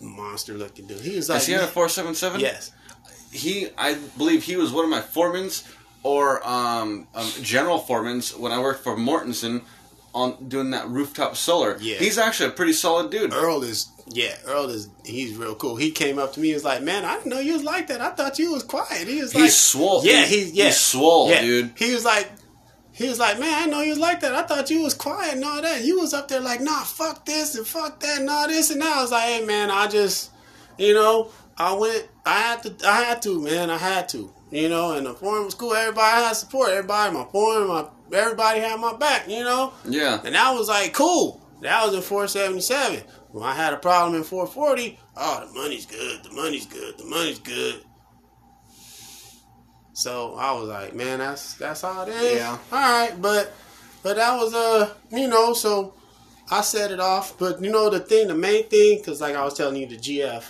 monster looking dude. He was like, Is he on a 477? yes. He, I believe he was one of my foremans or um, um, general foremans when I worked for Mortenson on doing that rooftop solar. Yeah. He's actually a pretty solid dude. Earl is, yeah, Earl is, he's real cool. He came up to me, he was like, man, I didn't know you was like that. I thought you was quiet. He was He's like, swole. Yeah, He- he's, yeah. he's swole, yeah. dude. He was like, he was like, man, I know you was like that. I thought you was quiet and all that. You was up there like, nah, fuck this and fuck that and all this and. I was like, hey, man, I just, you know, I went, I had to, I had to, man, I had to, you know, and the forum was cool. Everybody had support. Everybody, my forum, my, everybody had my back, you know. Yeah. And that was like cool. That was in 477. When I had a problem in 440, oh, the money's good, the money's good, the money's good. So I was like, man, that's that's how it is. Yeah. All right, but but that was uh, you know, so I set it off. But you know, the thing, the main thing, because like I was telling you, the GF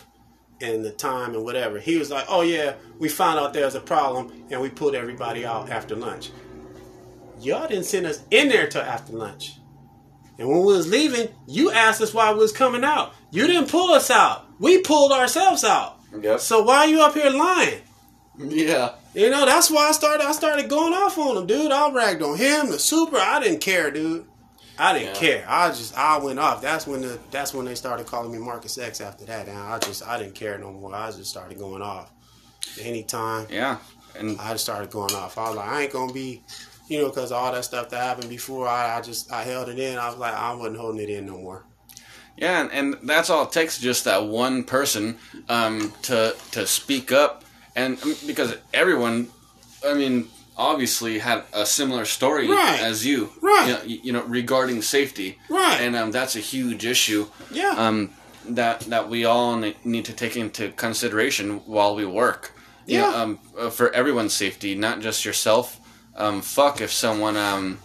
and the time and whatever, he was like, oh yeah, we found out there's a problem and we pulled everybody out after lunch. Y'all didn't send us in there till after lunch. And when we was leaving, you asked us why we was coming out. You didn't pull us out. We pulled ourselves out. Yep. So why are you up here lying? Yeah. You know, that's why I started I started going off on him, dude. I ragged on him, the super. I didn't care, dude. I didn't Yeah. care. I just I went off. That's when the that's when they started calling me Marcus X after that. And I just I didn't care no more. I just started going off. Anytime Yeah. And I just started going off. I was like, I ain't gonna be, you know, because all that stuff that happened before. I, I just I held it in. I was like, I wasn't holding it in no more. Yeah, and, and that's all it takes, just that one person um, to to speak up, and um, because everyone, I mean, obviously had a similar story Right. as you, Right. You know, you, you know, regarding safety, Right. And um, that's a huge issue. Yeah. Um, that that we all need to take into consideration while we work. You know, Yeah. um, uh, for everyone's safety, not just yourself. Um, fuck if someone um,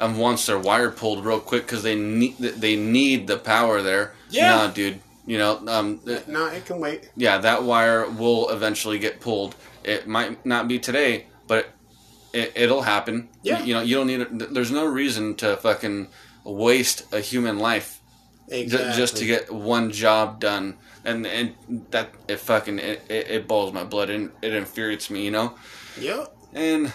um wants their wire pulled real quick because they need they need the power there. Yeah. Nah, dude. You know, um, No, it can wait. yeah, that wire will eventually get pulled. It might not be today, but it, it'll happen. Yeah. You, you know, you don't need. There's no reason to fucking waste a human life Exactly. just to get one job done. And and that it fucking it, it, it boils my blood and it infuriates me, you know. Yep. And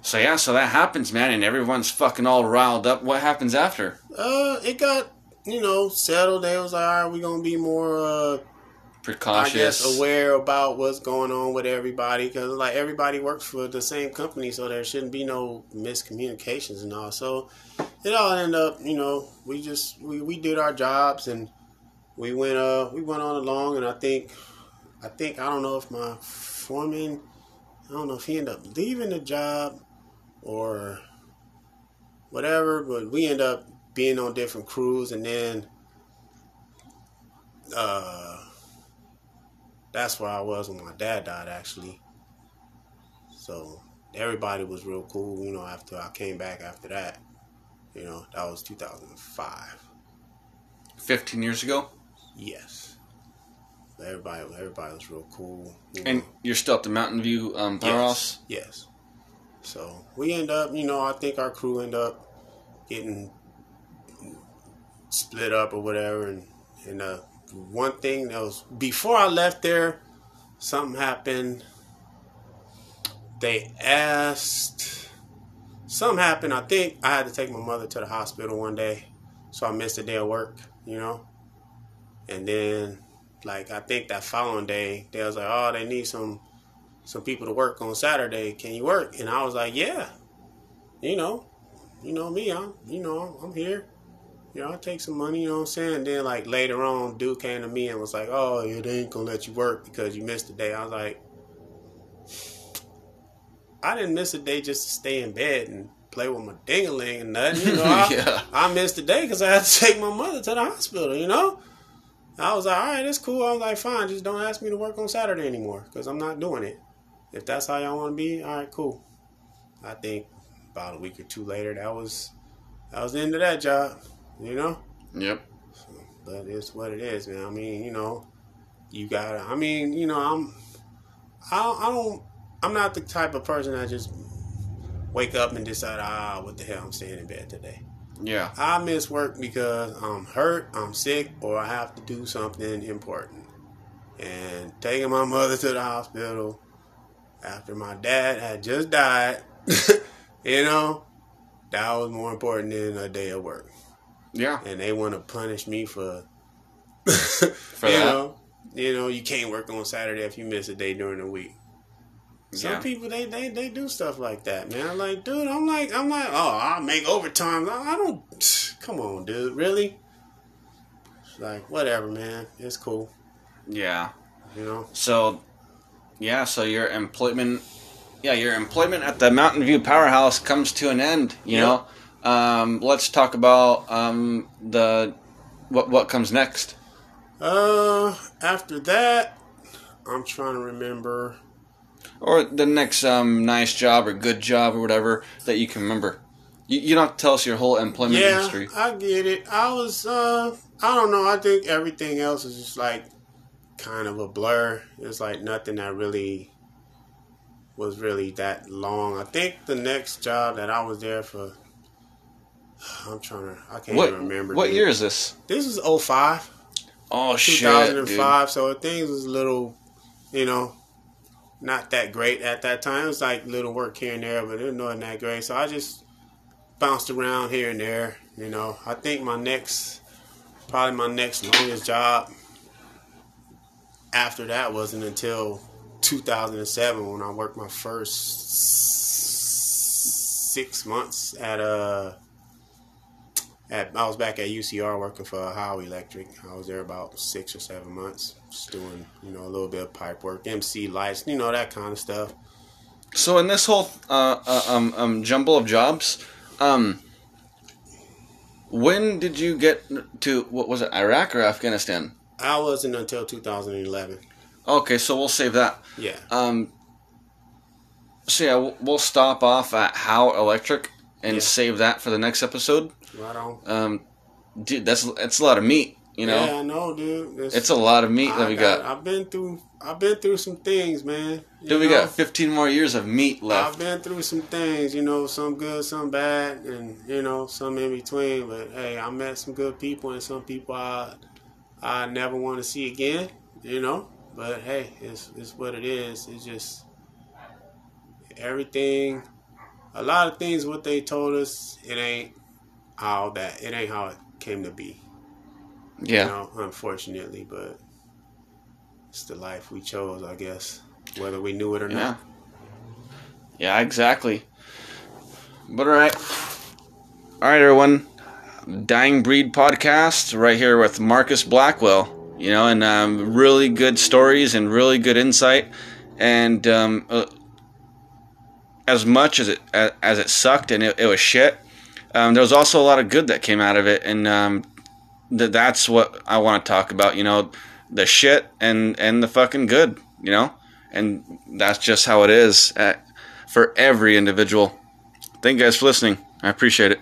so yeah, so that happens, man, and everyone's fucking all riled up. What happens after? Uh, it got you know settled. They was like, all right, we gonna be more uh Precautious. I guess aware about what's going on with everybody because like everybody works for the same company, so there shouldn't be no miscommunications and all. So it all ended up, you know, we just we, we did our jobs and we went uh we went on along and I think I think I don't know if my foreman I don't know if he ended up leaving the job or whatever, but we end up being on different crews and then uh that's where I was when my dad died, actually. So everybody was real cool, you know. After I came back after that, you know, that was 2005. Fifteen years ago, Yes, everybody, everybody was real cool. You know? and you're still at the Mountain View um, powerhouse. yes, yes. So we end up, you know, I think our crew end up getting split up or whatever, and and uh, one thing that was before I left there, something happened. They asked, something happened. I think I had to take my mother to the hospital one day, so I missed a day of work, you know. And then, like I think that following day, they was like, "Oh, they need some some people to work on Saturday. Can you work?" And I was like, "Yeah." You know, you know me. I'm you know I'm here. I'll take some money, you know what I'm saying? And then, like, later on, dude came to me and was like, oh, yeah, they ain't gonna let you work because you missed a day. I was like, I didn't miss a day just to stay in bed and play with my dingaling and nothing. You know, I, Yeah. I missed a day because I had to take my mother to the hospital, you know? I was like, all right, that's cool. I was like, fine, just don't ask me to work on Saturday anymore because I'm not doing it. If that's how y'all want to be, all right, cool. I think about a week or two later, that was that was the end of that job, you know? Yep. But it's what it is, man. I mean, you know, you gotta. I mean, you know, I'm. I don't, I don't. I'm not the type of person that just wake up and decide, ah, what the hell, I'm staying in bed today. Yeah. I miss work because I'm hurt, I'm sick, or I have to do something important. And taking my mother to the hospital after my dad had just died, you know, that was more important than a day of work Yeah. and they want to punish me for, For you that. know, you know, you can't work on Saturday if you miss a day during the week. Some Yeah. people they, they they do stuff like that, man. Like, dude, I'm like I'm like, oh, I'll make overtime. I I don't. Come on, dude, really? Like whatever, man. It's cool, Yeah. you know. So, yeah. So your employment, yeah, your employment at the Mountain View Powerhouse comes to an end. You Yep. know. Um, let's talk about um, the what what comes next. Uh, after that, I'm trying to remember. or the next um, nice job or good job or whatever that you can remember. You, you don't have to tell us your whole employment Yeah, history. I get it. I was, uh, I don't know. I think everything else is just like kind of a blur. It's like nothing that really was really that long. I think the next job that I was there for, I'm trying to, I can't What even remember. what dude. year is this? This is 05, Oh shit, dude. 2005. So things was a little, you know, not that great at that time. It was like little work here and there, but it wasn't that great. So I just bounced around here and there. You know, I think my next, probably my next longest job after that wasn't until 2007 when I worked my first six months at uh at I was back at UCR working for Howe Electric. I was there about six or seven months, just doing you know a little bit of pipe work, MC lights, you know that kind of stuff. So in this whole uh, uh, um, um, jumble of jobs, um, when did you get to what was it, Iraq or Afghanistan? I wasn't until 2011. Okay, so we'll save that. Yeah. Um, so yeah, we'll- we'll stop off at Howe Electric and Yeah. save that for the next episode. Right on. Um, dude, that's that's a lot of meat. You know, Yeah, I know, dude. it's a lot of meat I that we got. I've been through. I've been through some things, man. Dude, we got 15 more years of meat left. I've been through some things, you know, some good, some bad, and you know, some in between. But hey, I met some good people, and some people I I never want to see again. You know, but hey, it's it's what it is. It's just everything. A lot of things what they told us, it ain't how that. It ain't how it came to be. yeah. You know, unfortunately, but it's the life we chose, I guess, whether we knew it or Yeah. not. Yeah, exactly. But all right. All right, everyone. Dying Breed podcast right here with Marcus Blackwell. You know, and um, really good stories and really good insight. And um, uh, as much as it as, as it sucked and it, it was shit, um, there was also a lot of good that came out of it. And um, th- that's what I want to talk about. You know, the shit and and the fucking good. You know, and that's just how it is. Uh, for every individual. Thank you guys for listening. I appreciate it.